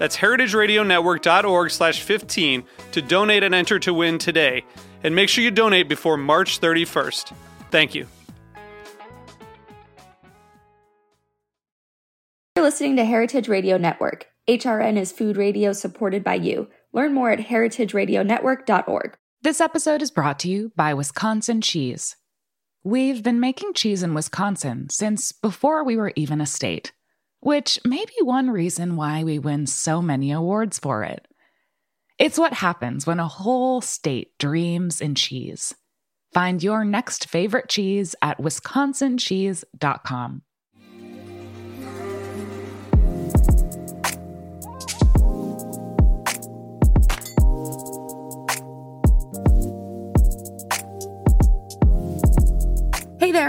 That's heritageradionetwork.org slash 15 to donate and enter to win today. And make sure you donate before March 31st. Thank you. You're listening to Heritage Radio Network. HRN is food radio supported by you. Learn more at heritageradionetwork.org. This episode is brought to you by Wisconsin Cheese. We've been making cheese in Wisconsin since before we were even a state which may be one reason why we win so many awards for it. It's what happens when a whole state dreams in cheese. Find your next favorite cheese at wisconsincheese.com.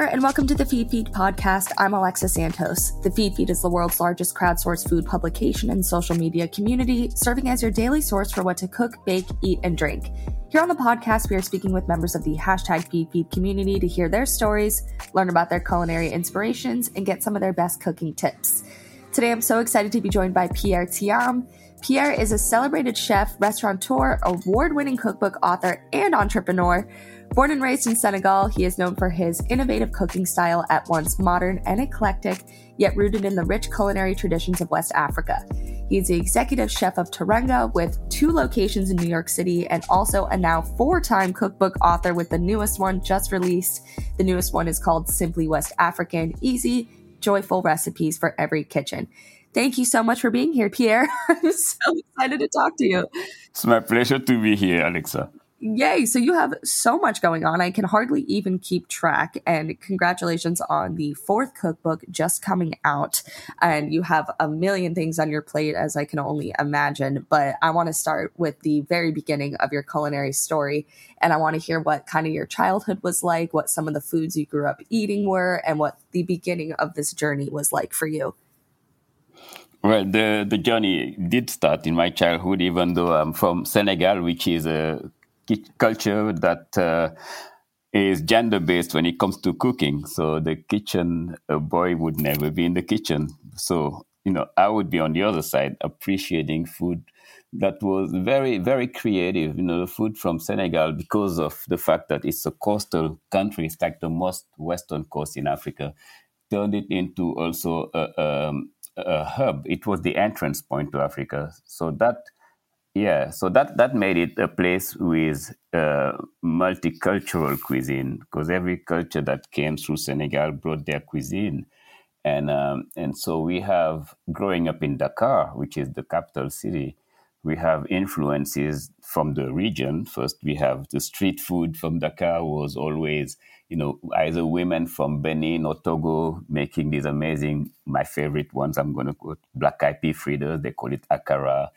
there, and welcome to the Feedfeed podcast. I'm Alexa Santos. The Feedfeed is the world's largest crowdsourced food publication and social media community, serving as your daily source for what to cook, bake, eat, and drink. Here on the podcast, we are speaking with members of the hashtag Feedfeed community to hear their stories, learn about their culinary inspirations, and get some of their best cooking tips. Today, I'm so excited to be joined by Pierre Thiam. Pierre is a celebrated chef, restaurateur, award winning cookbook author, and entrepreneur. Born and raised in Senegal, he is known for his innovative cooking style at once modern and eclectic, yet rooted in the rich culinary traditions of West Africa. He is the executive chef of Teranga with two locations in New York City and also a now four time cookbook author with the newest one just released. The newest one is called Simply West African Easy, Joyful Recipes for Every Kitchen. Thank you so much for being here, Pierre. I'm so excited to talk to you. It's my pleasure to be here, Alexa. Yay. So you have so much going on. I can hardly even keep track. And congratulations on the fourth cookbook just coming out. And you have a million things on your plate, as I can only imagine. But I want to start with the very beginning of your culinary story. And I want to hear what kind of your childhood was like, what some of the foods you grew up eating were, and what the beginning of this journey was like for you. Well, the, the journey did start in my childhood, even though I'm from Senegal, which is a culture that uh, is gender based when it comes to cooking. So the kitchen, a boy would never be in the kitchen. So, you know, I would be on the other side appreciating food that was very, very creative. You know, the food from Senegal, because of the fact that it's a coastal country, it's like the most western coast in Africa, turned it into also a, um, a hub. It was the entrance point to Africa. So that yeah, so that that made it a place with uh, multicultural cuisine because every culture that came through Senegal brought their cuisine, and um, and so we have growing up in Dakar, which is the capital city. We have influences from the region. First, we have the street food from Dakar was always, you know, either women from Benin or Togo making these amazing, my favorite ones. I'm going to quote black eyed pea fritters. They call it akara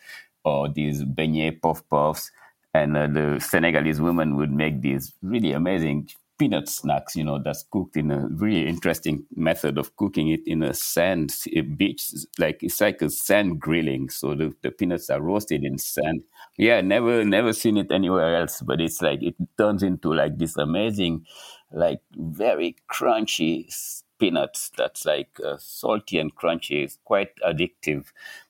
or these beignet puff puffs. And uh, the Senegalese women would make these really amazing peanut snacks, you know, that's cooked in a really interesting method of cooking it in a sand a beach, like it's like a sand grilling. So the, the peanuts are roasted in sand. Yeah, never never seen it anywhere else, but it's like it turns into like this amazing, like very crunchy peanuts that's like uh, salty and crunchy. It's quite addictive.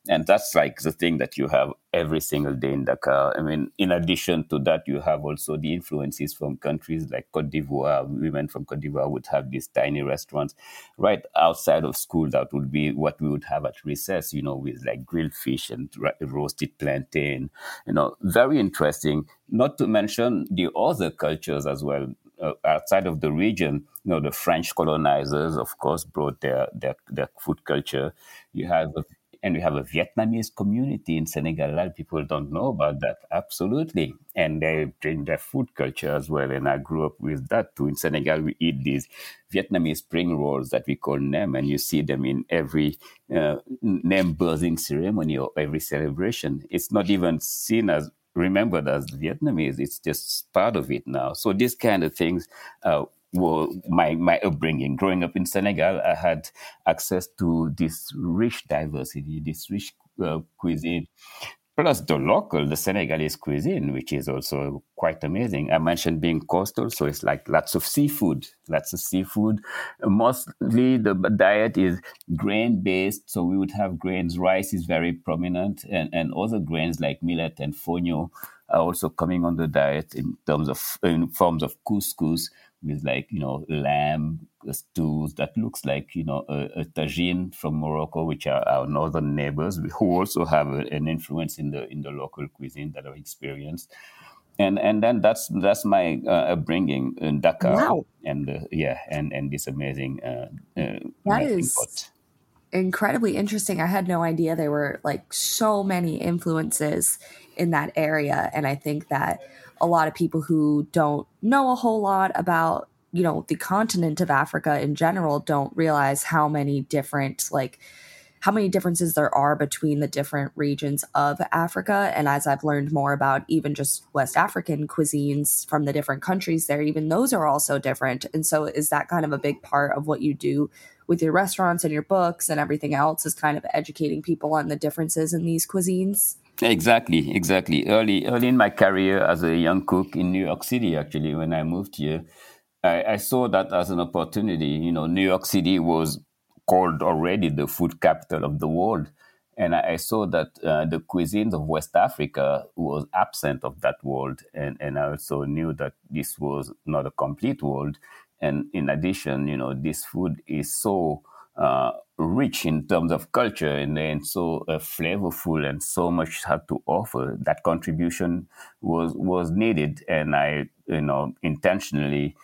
And that's like the thing that you have every single day in Dakar. I mean, in addition to that, you have also the influences from countries like Cote d'Ivoire. Women from Cote d'Ivoire would have these tiny restaurants right outside of school. That would be what we would have at recess, you know, with like grilled fish and roasted plantain. You know, very interesting. Not to mention the other cultures as well uh, outside of the region, you know, the French colonizers, of course, brought their their, their food culture. You have a and we have a Vietnamese community in Senegal. A lot of people don't know about that. Absolutely. And they bring their food culture as well. And I grew up with that too. In Senegal, we eat these Vietnamese spring rolls that we call nem, and you see them in every uh, nem birthing ceremony or every celebration. It's not even seen as remembered as Vietnamese. It's just part of it now. So these kind of things uh, were my, my upbringing. Growing up in Senegal, I had access to this rich diversity, this rich uh, cuisine, plus the local, the Senegalese cuisine, which is also quite amazing. I mentioned being coastal, so it's like lots of seafood, lots of seafood. Mostly the diet is grain based, so we would have grains. Rice is very prominent, and, and other grains like millet and fonio are also coming on the diet in terms of in forms of couscous with like you know lamb stews that looks like you know a, a tagine from Morocco, which are our northern neighbors, who also have a, an influence in the in the local cuisine that I've experienced. And and then that's that's my uh, upbringing in Dakar, wow. and uh, yeah, and and this amazing uh, uh that is pot. incredibly interesting. I had no idea there were like so many influences in that area, and I think that a lot of people who don't know a whole lot about you know the continent of africa in general don't realize how many different like how many differences there are between the different regions of africa. And as i've learned more about even just west african cuisines from the different countries there even those are also different. And so is that kind of a big part of what you do with your restaurants and your books and everything else is kind of educating people on the differences in these cuisines Exactly, exactly. Early, early in my career as a young cook in New York City, actually, when I moved here, I, I saw that as an opportunity. You know, New York City was called already the food capital of the world, and I, I saw that uh, the cuisines of West Africa was absent of that world, and and I also knew that this was not a complete world. And in addition, you know, this food is so uh, rich in terms of culture and, and so uh, flavorful and so much had to offer. That contribution was was needed, and I, you know, intentionally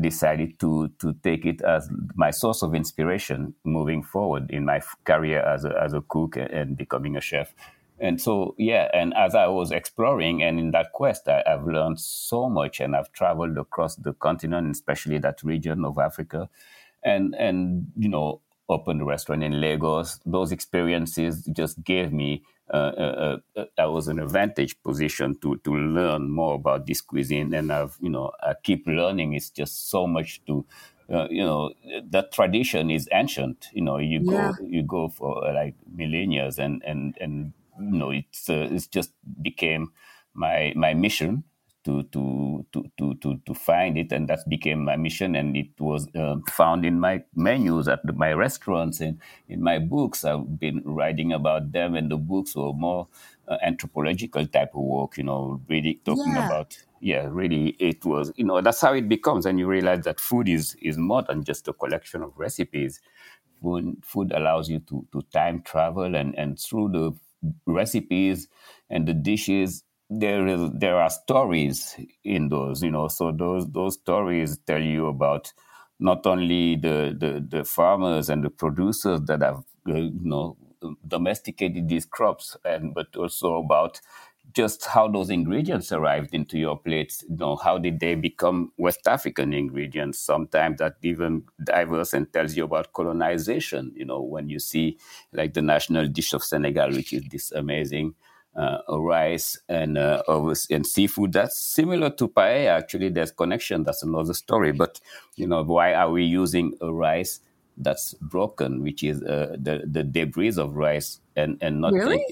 decided to to take it as my source of inspiration moving forward in my career as a as a cook and becoming a chef. And so, yeah, and as I was exploring and in that quest, I, have learned so much, and I've traveled across the continent, especially that region of Africa, and and you know opened a restaurant in Lagos. Those experiences just gave me uh, uh, uh, I was in a vantage position to to learn more about this cuisine, and I've you know I keep learning. It's just so much to. Uh, you know that tradition is ancient. You know, you yeah. go you go for uh, like millennia, and and and you know it's uh, it's just became my my mission to to to to to find it, and that became my mission. And it was uh, found in my menus at the, my restaurants and in my books. I've been writing about them, and the books were more uh, anthropological type of work. You know, really talking yeah. about yeah, really it was. You know, that's how it becomes, and you realize that food is is more than just a collection of recipes. Food, food allows you to, to time travel and, and through the recipes and the dishes there is there are stories in those you know so those those stories tell you about not only the the, the farmers and the producers that have uh, you know domesticated these crops and but also about just how those ingredients arrived into your plates. You know how did they become west african ingredients? Sometimes that even diverse and tells you about colonization you know when you see like the national dish of senegal which is this amazing uh, rice and uh, and seafood. That's similar to paella. Actually, there's connection. That's another story. But you know, why are we using a rice that's broken, which is uh, the the debris of rice, and and not really?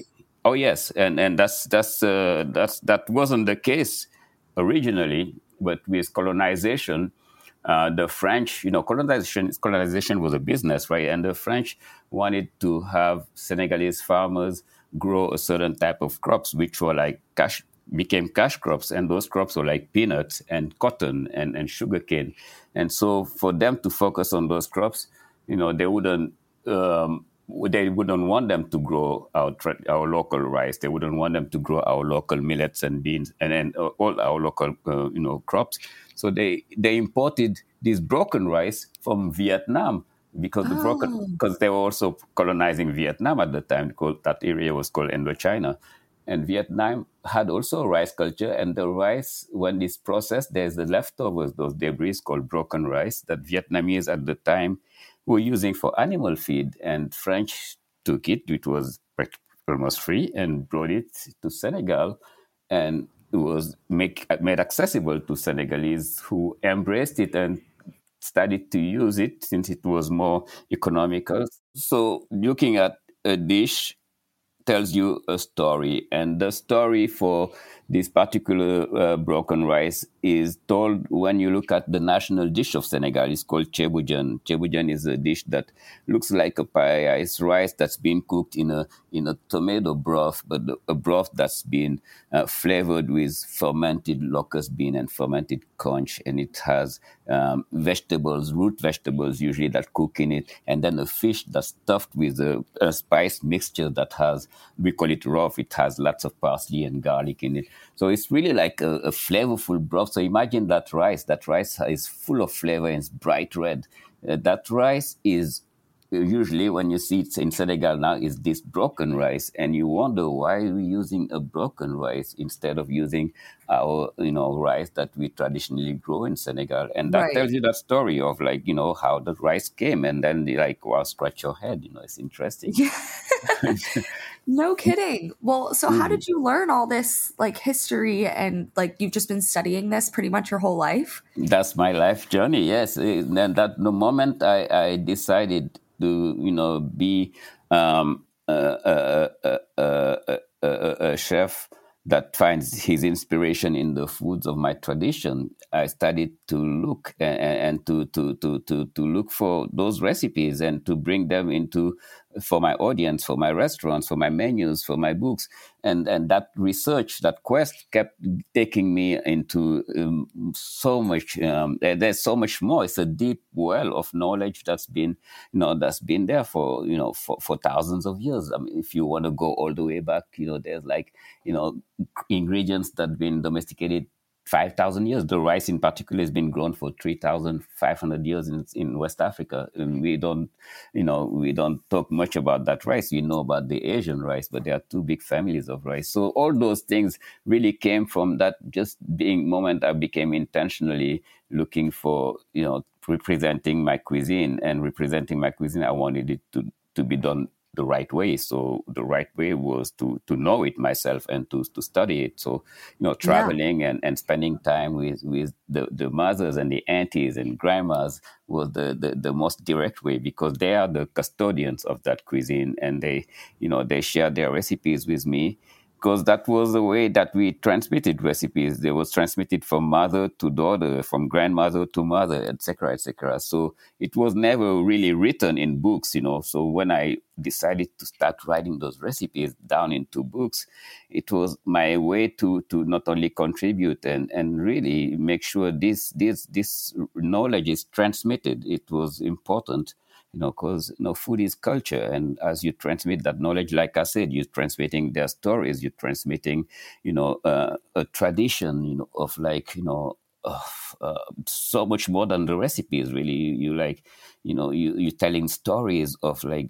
oh yes, and and that's that's uh, that's that wasn't the case originally, but with colonization. Uh, the French, you know, colonization colonization was a business, right? And the French wanted to have Senegalese farmers grow a certain type of crops, which were like cash became cash crops, and those crops were like peanuts and cotton and, and sugarcane. And so for them to focus on those crops, you know, they wouldn't um, they wouldn't want them to grow our our local rice. They wouldn't want them to grow our local millets and beans and, and uh, all our local uh, you know crops. So they they imported this broken rice from Vietnam because oh. the broken because they were also colonizing Vietnam at the time. Called, that area was called Indochina, and Vietnam had also rice culture. And the rice, when it's processed, there's the leftovers, those debris called broken rice that Vietnamese at the time were using for animal feed. And French took it, which was almost free, and brought it to Senegal. And it was make, made accessible to Senegalese who embraced it and started to use it since it was more economical. So, looking at a dish tells you a story, and the story for this particular uh, broken rice is told when you look at the national dish of Senegal. It's called ceebu-jën. Ceebu-jën is a dish that looks like a paella. It's rice that's been cooked in a in a tomato broth, but a broth that's been uh, flavored with fermented locust bean and fermented conch, and it has um, vegetables, root vegetables usually that cook in it, and then a fish that's stuffed with a, a spice mixture that has we call it raw. It has lots of parsley and garlic in it so it's really like a, a, flavorful broth. So imagine that rice. That rice is full of flavor and it's bright red. Uh, that rice is usually when you see it in Senegal now is this broken rice, and you wonder why we're using a broken rice instead of using our you know rice that we traditionally grow in Senegal, and that right. tells you that story of like you know how the rice came, and then like wow, scratch your head, you know, it's interesting. No kidding. Well, so how did mm. you learn all this like history and like you've just been studying this pretty much your whole life? That's my life journey. Yes, and that the moment I, I decided to you know be um, a, a, a, a, chef that finds his inspiration in the foods of my tradition. I started to look and, and to, to, to, to, to look for those recipes and to bring them into for my audience, for my restaurants, for my menus, for my books, and and that research, that quest, kept taking me into um, so much. Um, there's so much more. It's a deep well of knowledge that's been, you know, that's been there for you know for, for thousands of years. I mean, if you want to go all the way back, you know, there's like you know ingredients that have been domesticated 5,000 years. The rice, in particular, has been grown for 3,500 years in, in West Africa. And we don't, you know, we don't talk much about that rice. We know about the Asian rice, but there are two big families of rice. So all those things really came from that just being moment I became intentionally looking for, you know, representing my cuisine and representing my cuisine. I wanted it to, to be done the right way. So the right way was to to know it myself and to to study it. So you know, traveling yeah. and, and spending time with with the, the mothers and the aunties and grandmas was the, the, the most direct way because they are the custodians of that cuisine and they you know they share their recipes with me because that was the way that we transmitted recipes. They was transmitted from mother to daughter, from grandmother to mother, etc., etc. So it was never really written in books, you know. So when I decided to start writing those recipes down into books, it was my way to to not only contribute and and really make sure this this this knowledge is transmitted. It was important you know, because you know, food is culture, and as you transmit that knowledge, like I said, you're transmitting their stories, you're transmitting, you know, uh, a tradition, you know, of like, you know, of, uh, so much more than the recipes. Really, you like, you know, you you're telling stories of like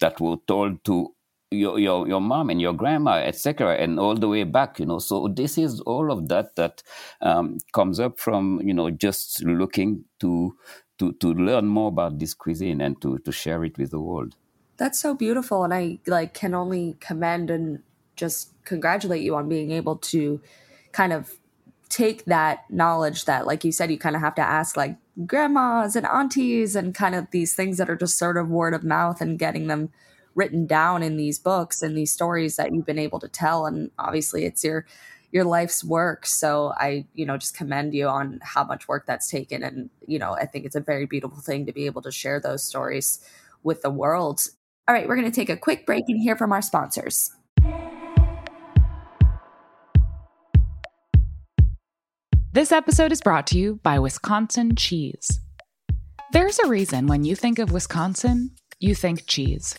that were told to your your your mom and your grandma, etc., and all the way back. You know, so this is all of that that um, comes up from you know just looking to to, to learn more about this cuisine and to, to share it with the world. That's so beautiful. And I like can only commend and just congratulate you on being able to kind of take that knowledge that like you said you kind of have to ask like grandmas and aunties and kind of these things that are just sort of word of mouth and getting them written down in these books and these stories that you've been able to tell and obviously it's your your life's work. So I, you know, just commend you on how much work that's taken. And, you know, I think it's a very beautiful thing to be able to share those stories with the world. All right, we're going to take a quick break and hear from our sponsors. This episode is brought to you by Wisconsin Cheese. There's a reason when you think of Wisconsin, you think cheese.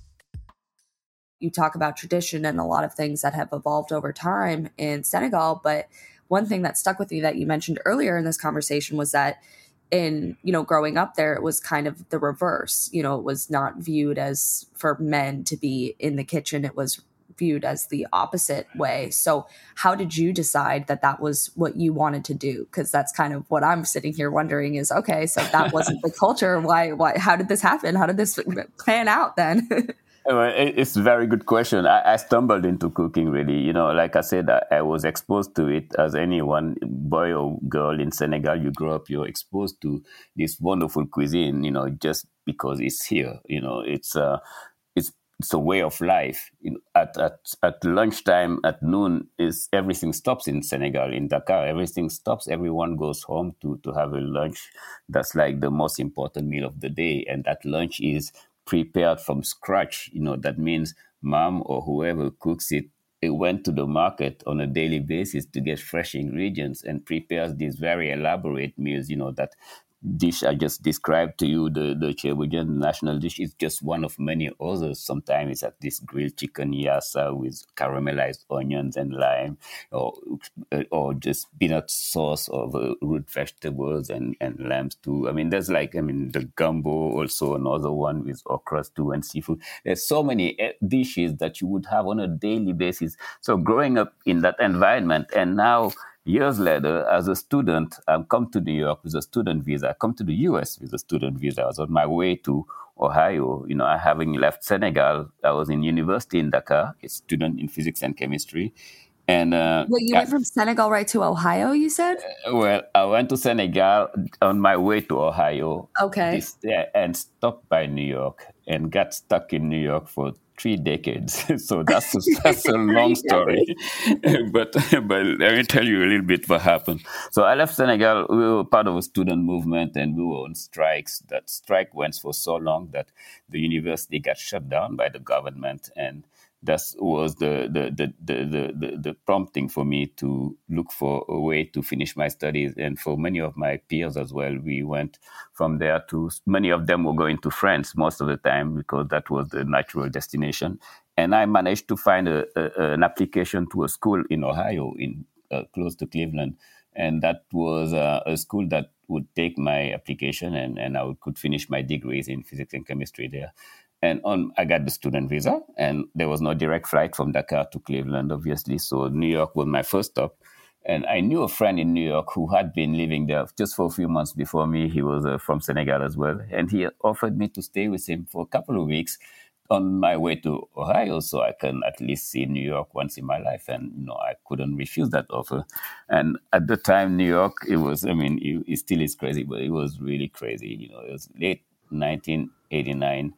You talk about tradition and a lot of things that have evolved over time in Senegal, but one thing that stuck with me that you mentioned earlier in this conversation was that in you know growing up there it was kind of the reverse. You know it was not viewed as for men to be in the kitchen it was viewed as the opposite way. So how did you decide that that was what you wanted to do? Because that's kind of what i'm sitting here wondering is okay so that wasn't the culture. Why why how did this happen? How did this plan out then It's a very good question. I, I, stumbled into cooking really. You know, like I said, I, I, was exposed to it as anyone, boy or girl in Senegal. You grow up, you're exposed to this wonderful cuisine. You know, just because it's here. You know, it's uh, it's it's a way of life. At at at lunchtime, at noon, is everything stops in Senegal. In Dakar, everything stops. Everyone goes home to to have a lunch. That's like the most important meal of the day, and that lunch is prepared from scratch. You know, that means mom or whoever cooks it, it went to the market on a daily basis to get fresh ingredients and prepares these very elaborate meals, you know, that dish I just described to you, the, the ceebu-jën national dish, is just one of many others. Sometimes it's at this grilled chicken yassa with caramelized onions and lime, or or just peanut sauce of uh, root vegetables and, and lamb stew. I mean, there's like, I mean, the gumbo, also another one with okra stew and seafood. There's so many eh, dishes that you would have on a daily basis. So growing up in that environment and now Years later, as a student, I come to New York with a student visa. I come to the US with a student visa. I was on my way to Ohio. You know, I having left Senegal, I was in university in Dakar, a student in physics and chemistry. And uh, well, you went from Senegal right to Ohio. You said. Uh, well, I went to Senegal on my way to Ohio. Okay. This, yeah, and stopped by New York and got stuck in New York for three decades. so that's a, that's a long story. but but let me tell you a little bit what happened. So I left Senegal. We were part of a student movement, and we were on strikes. That strike went for so long that the university got shut down by the government, and that was the the, the the, the, the, prompting for me to look for a way to finish my studies. And for many of my peers as well, we went from there to many of them were going to France most of the time because that was the natural destination. And I managed to find a, a, an application to a school in Ohio, in uh, close to Cleveland, and that was uh, a school that would take my application and, and I could finish my degrees in physics and chemistry there. And on, I got the student visa, and there was no direct flight from Dakar to Cleveland, obviously. So New York was my first stop. And I knew a friend in New York who had been living there just for a few months before me. He was uh, from Senegal as well. And he offered me to stay with him for a couple of weeks on my way to Ohio so I can at least see New York once in my life. And, you know, I couldn't refuse that offer. And at the time, New York, it was, I mean, it, it still is crazy, but it was really crazy. You know, it was late 1989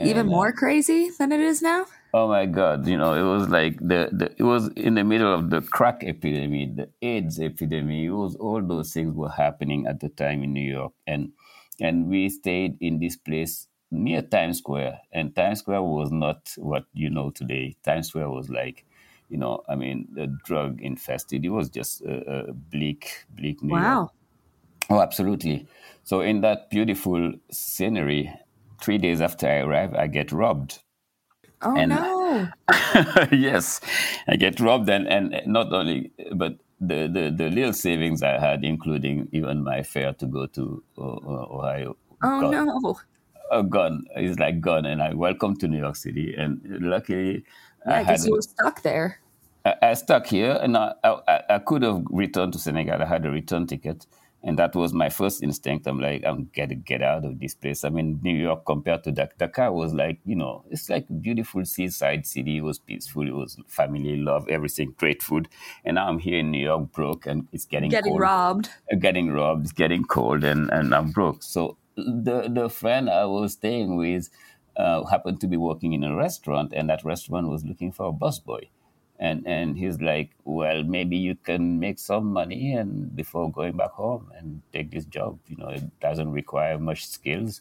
even uh, more crazy than it is now. Oh my God! You know, it was like the, the it was in the middle of the crack epidemic, the AIDS epidemic. It was all those things were happening at the time in New York, and and we stayed in this place near Times Square, and Times Square was not what you know today. Times Square was like, you know, I mean, the drug infested. It was just a, a bleak, bleak New wow. York. Oh, absolutely. So in that beautiful scenery, three days after I arrive, I get robbed. Oh and, no! yes, I get robbed, and, and not only, but the, the, the little savings I had, including even my fare to go to Ohio. Oh gone. no! Oh, gone. It's like gone, and I welcome to New York City, and luckily, yeah, because you were stuck there. I, I stuck here, and I, I, I could have returned to Senegal. I had a return ticket, and that was my first instinct. I'm like, I'm gonna get out of this place. I mean, New York compared to Dakar was like, you know, it's like a beautiful seaside city. It was peaceful. It was family love, everything, great food. And now I'm here in New York, broke, and it's getting getting cold. robbed, uh, getting robbed. It's getting cold, and and I'm broke. So the the friend I was staying with uh, happened to be working in a restaurant, and that restaurant was looking for a busboy and and he's like well maybe you can make some money and before going back home and take this job. You know it doesn't require much skills.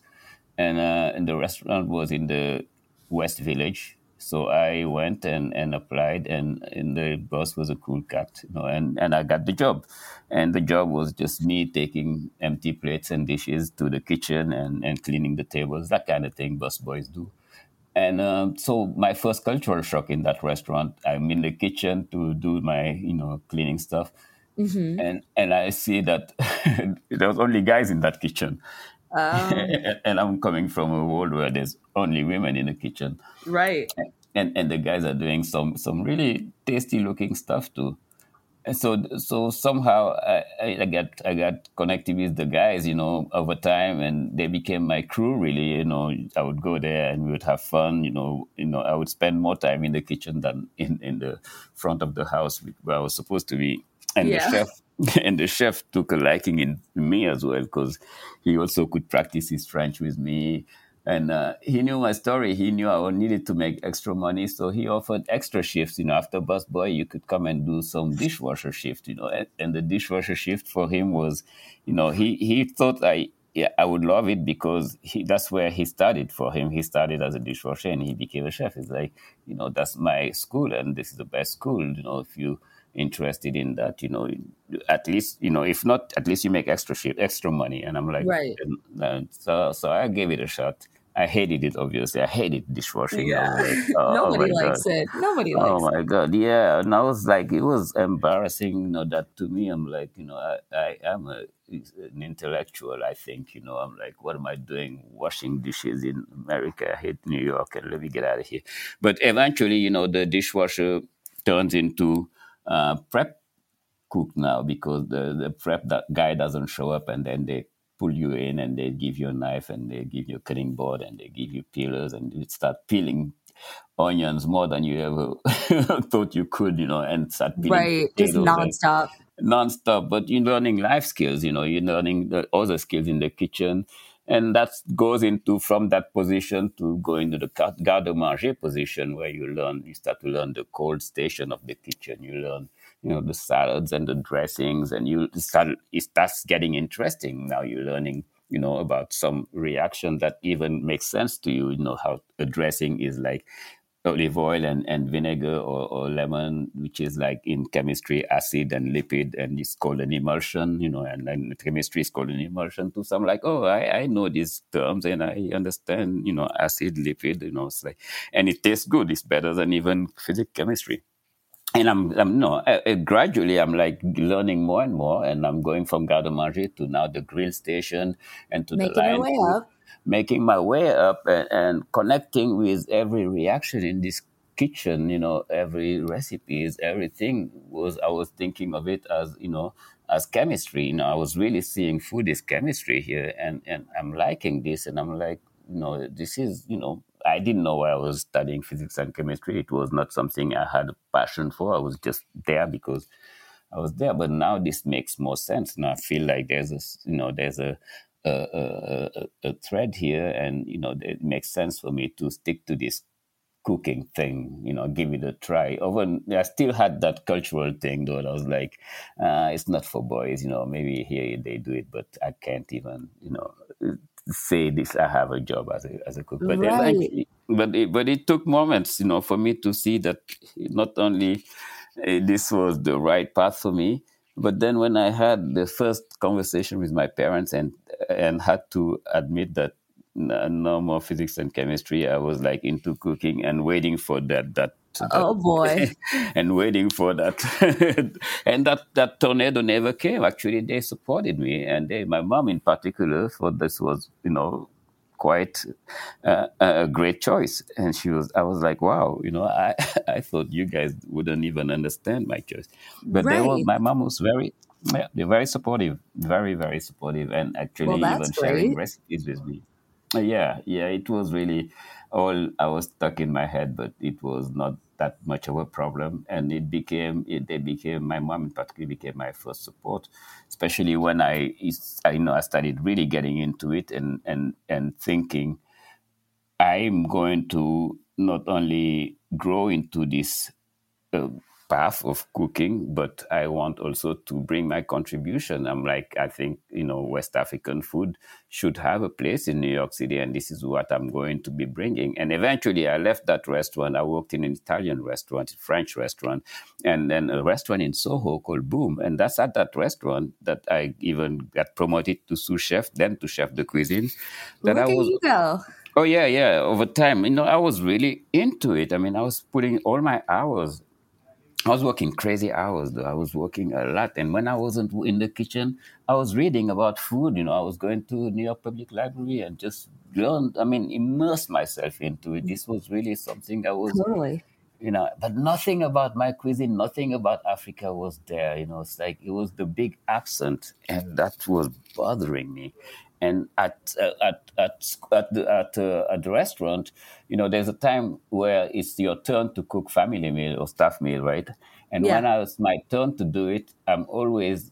And uh, and the restaurant was in the west village. So i went and, and applied and, and the boss was a cool cat you know and, and i got the job. And the job was just me taking empty plates and dishes to the kitchen and, and cleaning the tables that kind of thing bus boys do and um, so my first cultural shock in that restaurant, I'm in the kitchen to do my, you know, cleaning stuff. Mm-hmm. And and I see that there was only guys in that kitchen. Um. and I'm coming from a world where there's only women in the kitchen. Right. And and the guys are doing some some really tasty looking stuff too so so somehow I, I got I got connected with the guys, you know, over time, and they became my crew. Really, you know, I would go there and we would have fun. You know, you know, I would spend more time in the kitchen than in, in the front of the house where I was supposed to be. And yeah. the chef and the chef took a liking in me as well because he also could practice his French with me and uh, he knew my story. He knew I needed to make extra money, so he offered extra shifts. You know, after busboy, you could come and do some dishwasher shift. You know, and, and the dishwasher shift for him was, you know, he he thought I yeah, I would love it because he, that's where he started for him. He started as a dishwasher and he became a chef. It's like, you know, that's my school and this is the best school. You know, if you interested in that, you know, at least, you know, if not, at least you make extra shift, extra money. And I'm like, right. And, and so, so I gave it a shot. I hated it. Obviously, I hated dishwashing. Yeah, like, oh, nobody oh likes God. it. Nobody likes. Oh my it. God, yeah. And I was like, it was embarrassing. You know that to me, I'm like, you know, I, I am a, an intellectual. I think, you know, I'm like, what am I doing washing dishes in America? I hate New York, and let me get out of here. But eventually, you know, the dishwasher turns into uh, prep cook now because the the prep that guy doesn't show up, and then they pull you in and they give you a knife and they give you a cutting board and they give you peelers and you start peeling onions more than you ever thought you could, you know, and start peeling right, just nonstop. Nonstop, but you're learning life skills, you know, you're learning the other skills in the kitchen. And that goes into from that position to go into the garde manger position where you learn, you start to learn the cold station of the kitchen. You learn you know the salads and the dressings and you start it starts getting interesting. Now you're learning you know about some reaction that even makes sense to you. You know how a dressing is like olive oil and, and vinegar or, or lemon which is like in chemistry acid and lipid and it's called an emulsion you know and, chemistry is called an emulsion to some like oh I, I know these terms and i understand you know acid lipid you know it's like and it tastes good. It's better than even physics chemistry and I'm, I'm no, uh, uh, gradually I'm like learning more and more, and I'm going from garde manger to now the grill station and to making the line, way up. making my way up and, and, connecting with every reaction in this kitchen. You know, every recipe is everything was. I was thinking of it as you know as chemistry. You know, I was really seeing food is chemistry here, and and I'm liking this, and I'm like, you know, this is you know I didn't know I was studying physics and chemistry. It was not something I had a passion for. I was just there because I was there. But now this makes more sense. Now I feel like there's a you know there's a a, a, a thread here, and you know it makes sense for me to stick to this cooking thing, you know, give it a try. Over, I still had that cultural thing though. I was like, uh, it's not for boys, you know. Maybe here they do it, but I can't even, you know, say this I have a job as a as a cook. But right. but it, but it took moments, you know, for me to see that not only uh, this was the right path for me, but then when I had the first conversation with my parents and and had to admit that no more physics and chemistry, I was like into cooking and waiting for that that oh boy. And waiting for that. And that that tornado never came. Actually they supported me. And they my mom in particular thought this was you know quite uh, a great choice. And she was i was like wow you know i i thought you guys wouldn't even understand my choice. But right. they were my mom was very Yeah, they're very supportive, very very supportive, and actually Well, even that's sharing recipes with me. Yeah, yeah, it was really all I was stuck in my head, but it was not that much of a problem, and it became it, they became my mom in particular became my first support, especially when I I know I started really getting into it and and and thinking I'm going to not only grow into this uh, path of cooking, but I want also to bring my contribution. I'm like, I think, you know, West African food should have a place in New York City, and this is what I'm going to be bringing. And eventually, I left that restaurant. I worked in an Italian restaurant, a French restaurant, and then a restaurant in Soho called Boom. And that's at that restaurant that I even got promoted to sous chef, then to chef de cuisine. That Look I was you go. Oh yeah, yeah. Over time, you know, I was really into it. I mean, I was putting all my hours. I was working crazy hours though. I was working a lot, and when I wasn't in the kitchen, I was reading about food. You know, I was going to New York Public Library and just learned, I mean, immerse myself into it. This was really something I was Totally. you know but nothing about my cuisine nothing about africa was there you know it's like it was the big absent, and that was bothering me and at uh, at at at the, at, uh, at the restaurant you know there's a time where it's your turn to cook family meal or staff meal right and Yeah. when it's my turn to do it i'm always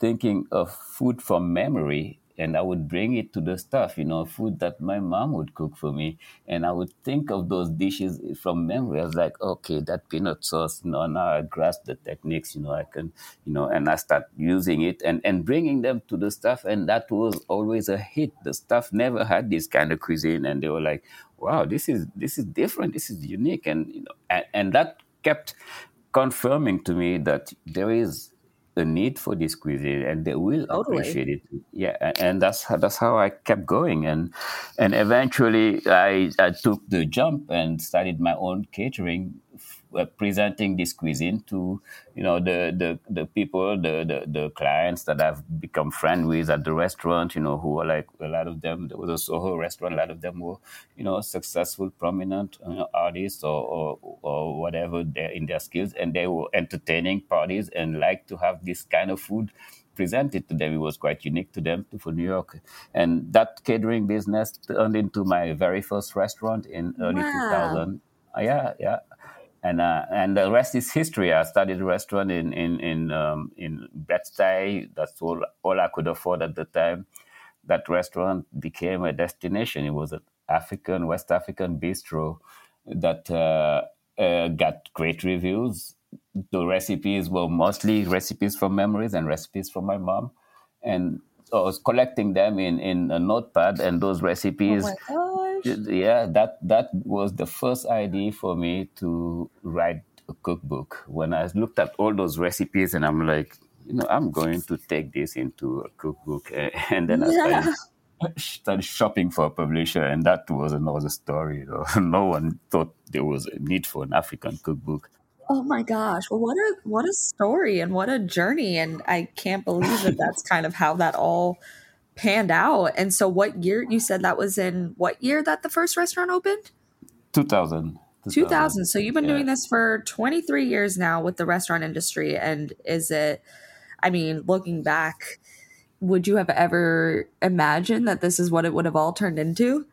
thinking of food from memory and I would bring it to the staff, you know, food that my mom would cook for me. And I would think of those dishes from memory. I was like, okay, that peanut sauce, you know, now I grasp the techniques, you know, I can, you know, and I start using it and, and bringing them to the staff. And that was always a hit. The staff never had this kind of cuisine. And they were like, wow, this is, this is different. This is unique. And, you know, and, and that kept confirming to me that there is a need for this cuisine and they will Totally. appreciate it yeah and that's how that's how i kept going and and eventually i i took the jump and started my own catering presenting this cuisine to you know the the, the people the, the the clients that i've become friend with at the restaurant you know who are like a lot of them there was a soho restaurant a lot of them were you know successful prominent you know, artists or, or or whatever in their skills and they were entertaining parties and like to have this kind of food presented to them. It was quite unique to them to, for New York. And that catering business turned into my very first restaurant in early Wow. 2000. Uh, yeah, yeah. And uh, and the rest is history. I studied restaurant in in in um, in Bed-Stuy. That's all all I could afford at the time. That restaurant became a destination. It was an African West African bistro that uh, uh, got great reviews. The recipes were mostly recipes from memories and recipes from my mom, and I was collecting them in, in a notepad. And those Oh recipes, gosh. Yeah, that that was the first idea for me to write a cookbook. When I looked at all those recipes, and I'm like, you know, I'm going to take this into a cookbook, and then I started started shopping for a publisher, and that was another story. No one thought there was a need for an African cookbook. Oh my gosh. Well, what a what a story and what a journey and I can't believe that that's kind of how that all panned out. And so what year you said that was in what year that the first restaurant opened? 2000. 2000. So you've been yeah. doing this for 23 years now with the restaurant industry and is it I mean, looking back, would you have ever imagined that this is what it would have all turned into?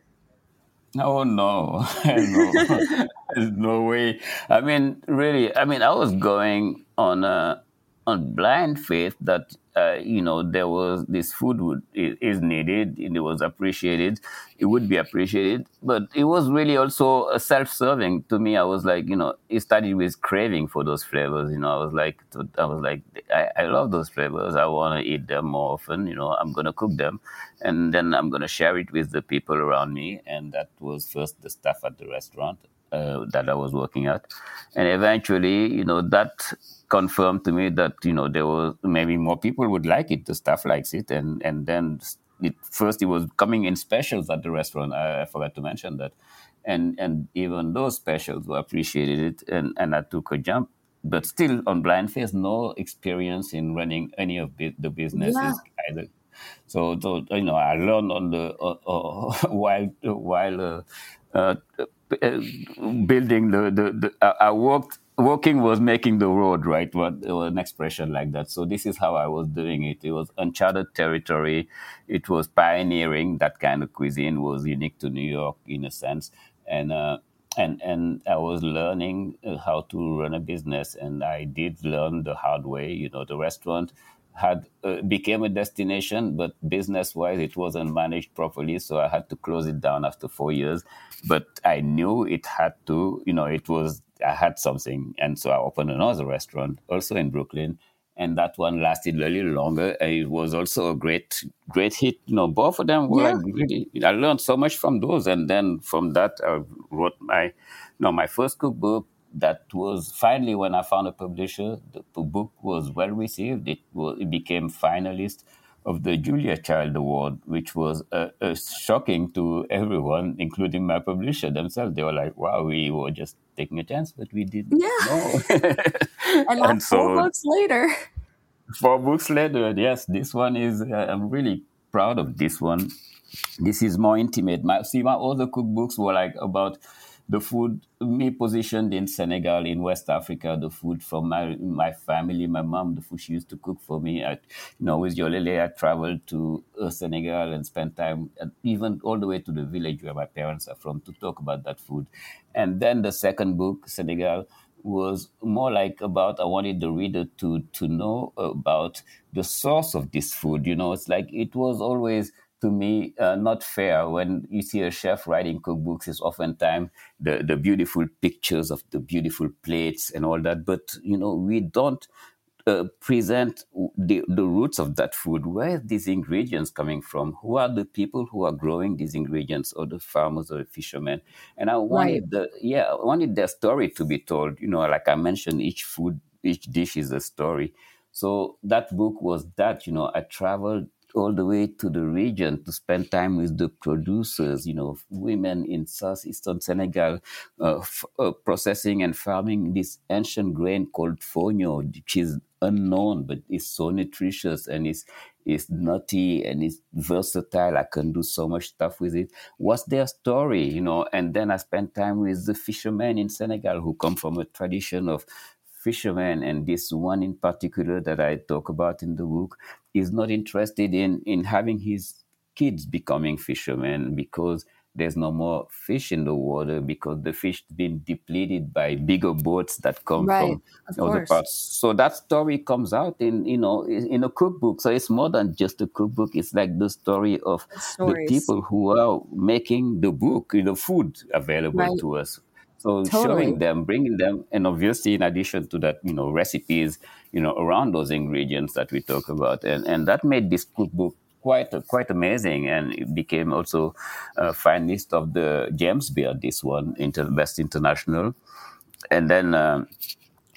Oh no, no, there's no way. I mean, really, I mean, I was going on a on blind faith that uh, you know there was this food would is needed, and it was appreciated. It would be appreciated, but it was really also a self-serving to me. I was like, you know, it started with craving for those flavors. You know, I was like, I was like, I, I love those flavors. I want to eat them more often. You know, I'm gonna cook them, and then I'm gonna share it with the people around me. And that was first the staff at the restaurant uh, that I was working at, and eventually, you know, that confirmed to me that you know there was maybe more people would like it. The staff likes it, and and then it first it was coming in specials at the restaurant. I, I forgot to mention that, and and even those specials were appreciated, it. and and I took a jump. But still on blind face, no experience in running any of the, businesses Yeah. either. So, so you know, I learned on the uh, uh, while while uh, uh, uh, building the the, the I I worked walking was making the road, right? What an expression like that. So this is how I was doing it. It was uncharted territory. It was pioneering. That kind of cuisine was unique to New York in a sense, and uh, and and I was learning uh, how to run a business, and I did learn the hard way. You know, the restaurant had uh, became a destination, but business wise, it wasn't managed properly, so I had to close it down after four years. But I knew it had to, you know, it was I had something, and so I opened another restaurant also in Brooklyn, and that one lasted a little longer. It was also a great, great hit. You know, both of them were yeah. really. I learned so much from those, and then from that, I wrote my, you know, my first cookbook. That was finally when I found a publisher. The book was well received. It was, it became finalist of the Julia Child Award, which was uh, uh, shocking to everyone, including my publisher themselves. They were like, "Wow, we were just taking a chance, but we didn't yeah. know." and, and so, four books later. Four books later, yes, this one is. Uh, I'm really proud of this one. This is more intimate. My see, my other cookbooks were like about the food me positioned in Senegal in West Africa, the food from my my family, my mom, the food she used to cook for me. I, you know, with Yolele, I traveled to uh, Senegal and spent time, even all the way to the village where my parents are from, to talk about that food. And then the second book, Senegal, was more like about I wanted the reader to to know about the source of this food. You know, it's like it was always to me uh, not fair when you see a chef writing cookbooks is oftentimes the, the beautiful pictures of the beautiful plates and all that. But you know we don't uh, present the, the roots of that food. Where are these ingredients coming from? Who are the people who are growing these ingredients or the farmers or the fishermen? And i wanted right. the yeah i wanted their story to be told. You know like i mentioned each food each dish is a story. So that book was that you know i traveled all the way to the region to spend time with the producers, you know, women in southeastern Senegal uh, f- uh, processing and farming this ancient grain called fonio, which is unknown but is so nutritious and is is nutty and is versatile. I can do so much stuff with it. What's their story, you know? And then I spent time with the fishermen in Senegal who come from a tradition of fishermen, and this one in particular that I talk about in the book is not interested in in having his kids becoming fishermen because there's no more fish in the water because the fish been depleted by bigger boats that come right, from other parts. So that story comes out in you know in a cookbook. So it's more than just a cookbook. It's like the story of the people who are making the book, the food available right. to us. So totally. showing them, bringing them, and obviously in addition to that, you know, recipes, you know, around those ingredients that we talk about, and and that made this cookbook quite quite amazing, and it became also a finalist of the James Beard, this one, inter- Best International, and then. Um,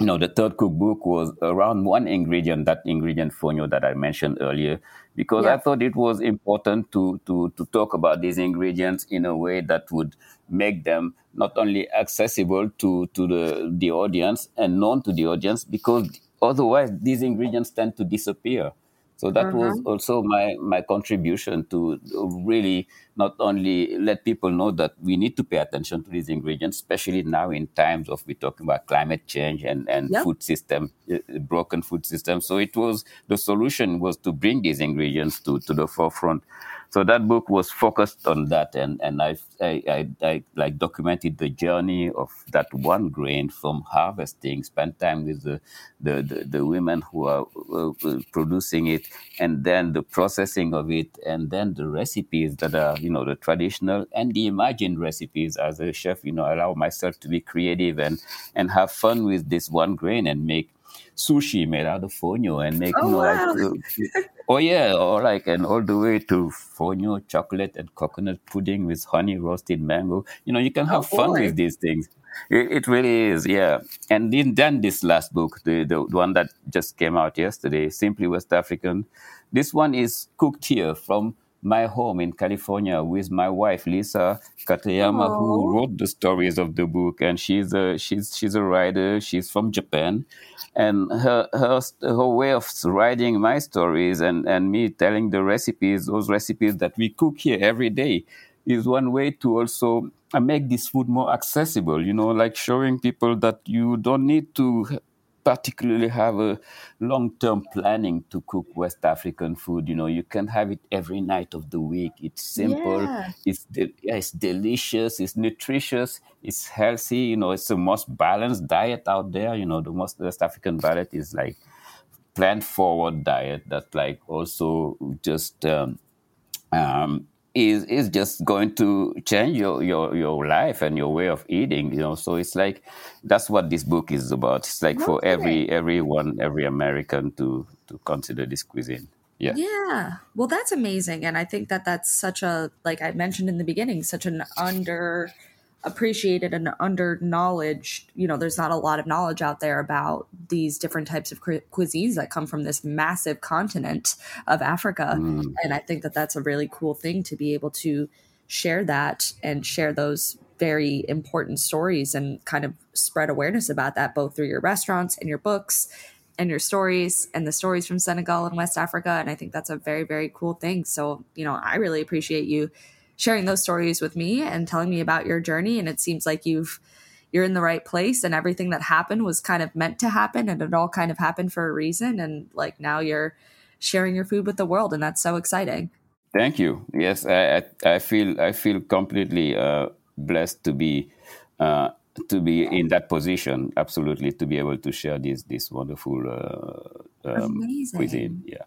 you know, the third cookbook was around one ingredient, that ingredient fonio that I mentioned earlier, because yeah. I thought it was important to, to, to talk about these ingredients in a way that would make them not only accessible to, to the, the audience and known to the audience, because otherwise these ingredients tend to disappear. So that uh-huh. was also my, my contribution to really not only let people know that we need to pay attention to these ingredients, especially now in times of we're talking about climate change and, and yep. food system, uh, broken food system. So it was the solution was to bring these ingredients to, to the forefront so that book was focused on that and and I, I, I, I like documented the journey of that one grain from harvesting spent time with the the, the, the women who are uh, producing it and then the processing of it and then the recipes that are you know the traditional and the imagined recipes as a chef you know allow myself to be creative and and have fun with this one grain and make sushi made out of fonio and make oh, you know, wow. like, oh yeah, or like and all the way to fonio chocolate and coconut pudding with honey roasted mango. You know, you can have oh, fun boy. with these things. It, it, really is, yeah. And then, then this last book, the, the one that just came out yesterday, Simply West African. This one is cooked here from my home in California with my wife Lisa Katayama, Aww. who wrote the stories of the book, and she's a she's she's a writer. She's from Japan, and her her her way of writing my stories and and me telling the recipes, those recipes that we cook here every day, is one way to also uh, make this food more accessible. You know, like showing people that you don't need to particularly have a long-term planning to cook West African food. You know, you can have it every night of the week. It's simple. Yeah. It's de- it's delicious. It's nutritious. It's healthy. You know, it's the most balanced diet out there. You know, the most West African diet is like plant-forward diet that like also just um, um, is is just going to change your, your your life and your way of eating you know so it's like that's what this book is about it's like for Okay. every everyone every american to to consider this cuisine yeah Yeah. Well, that's amazing. And I think that that's such a, like I mentioned in the beginning, such an under appreciated and under knowledged, you know, there's not a lot of knowledge out there about these different types of cu- cuisines that come from this massive continent of Africa. Mm. And I think that that's a really cool thing to be able to share that and share those very important stories and kind of spread awareness about that both through your restaurants and your books and your stories and the stories from Senegal and West Africa. And I think that's a very, very cool thing. So, you know, I really appreciate you sharing those stories with me and telling me about your journey. And it seems like you've you're in the right place and everything that happened was kind of meant to happen and it all kind of happened for a reason. And like now you're sharing your food with the world and that's so exciting. thank you yes i i, I feel i feel completely uh, blessed to be uh, to be in that position absolutely to be able to share this this wonderful uh, um, cuisine yeah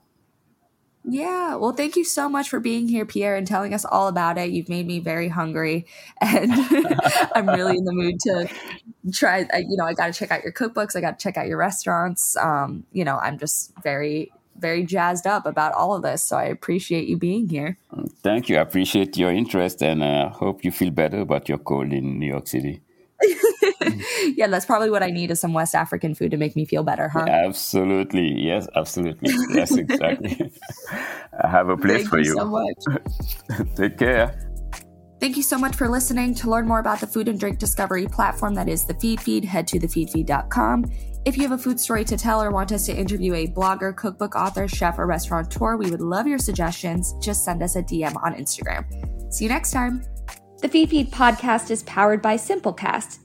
Yeah. Well, thank you so much for being here, Pierre, and telling us all about it. You've made me very hungry, and I'm really in the mood to try. You know, I got to check out your cookbooks. I got to check out your restaurants. Um, you know, I'm just very, very jazzed up about all of this. So I appreciate you being here. thank you i appreciate your interest and uh, hope you feel better about your cold in new york city yeah, that's probably what I need is some West African food to make me feel better, huh? Absolutely. Yes, absolutely. Yes, exactly. I have a place Thank for you you. so much. Take care. Thank you so much for listening. To learn more about the food and drink discovery platform that is the Feedfeed, head to thefeedfeed.com. If you have a food story to tell or want us to interview a blogger, cookbook author, chef, or restaurateur, we would love your suggestions. Just send us a DM on Instagram. See you next time. The Feedfeed podcast is powered by Simplecast.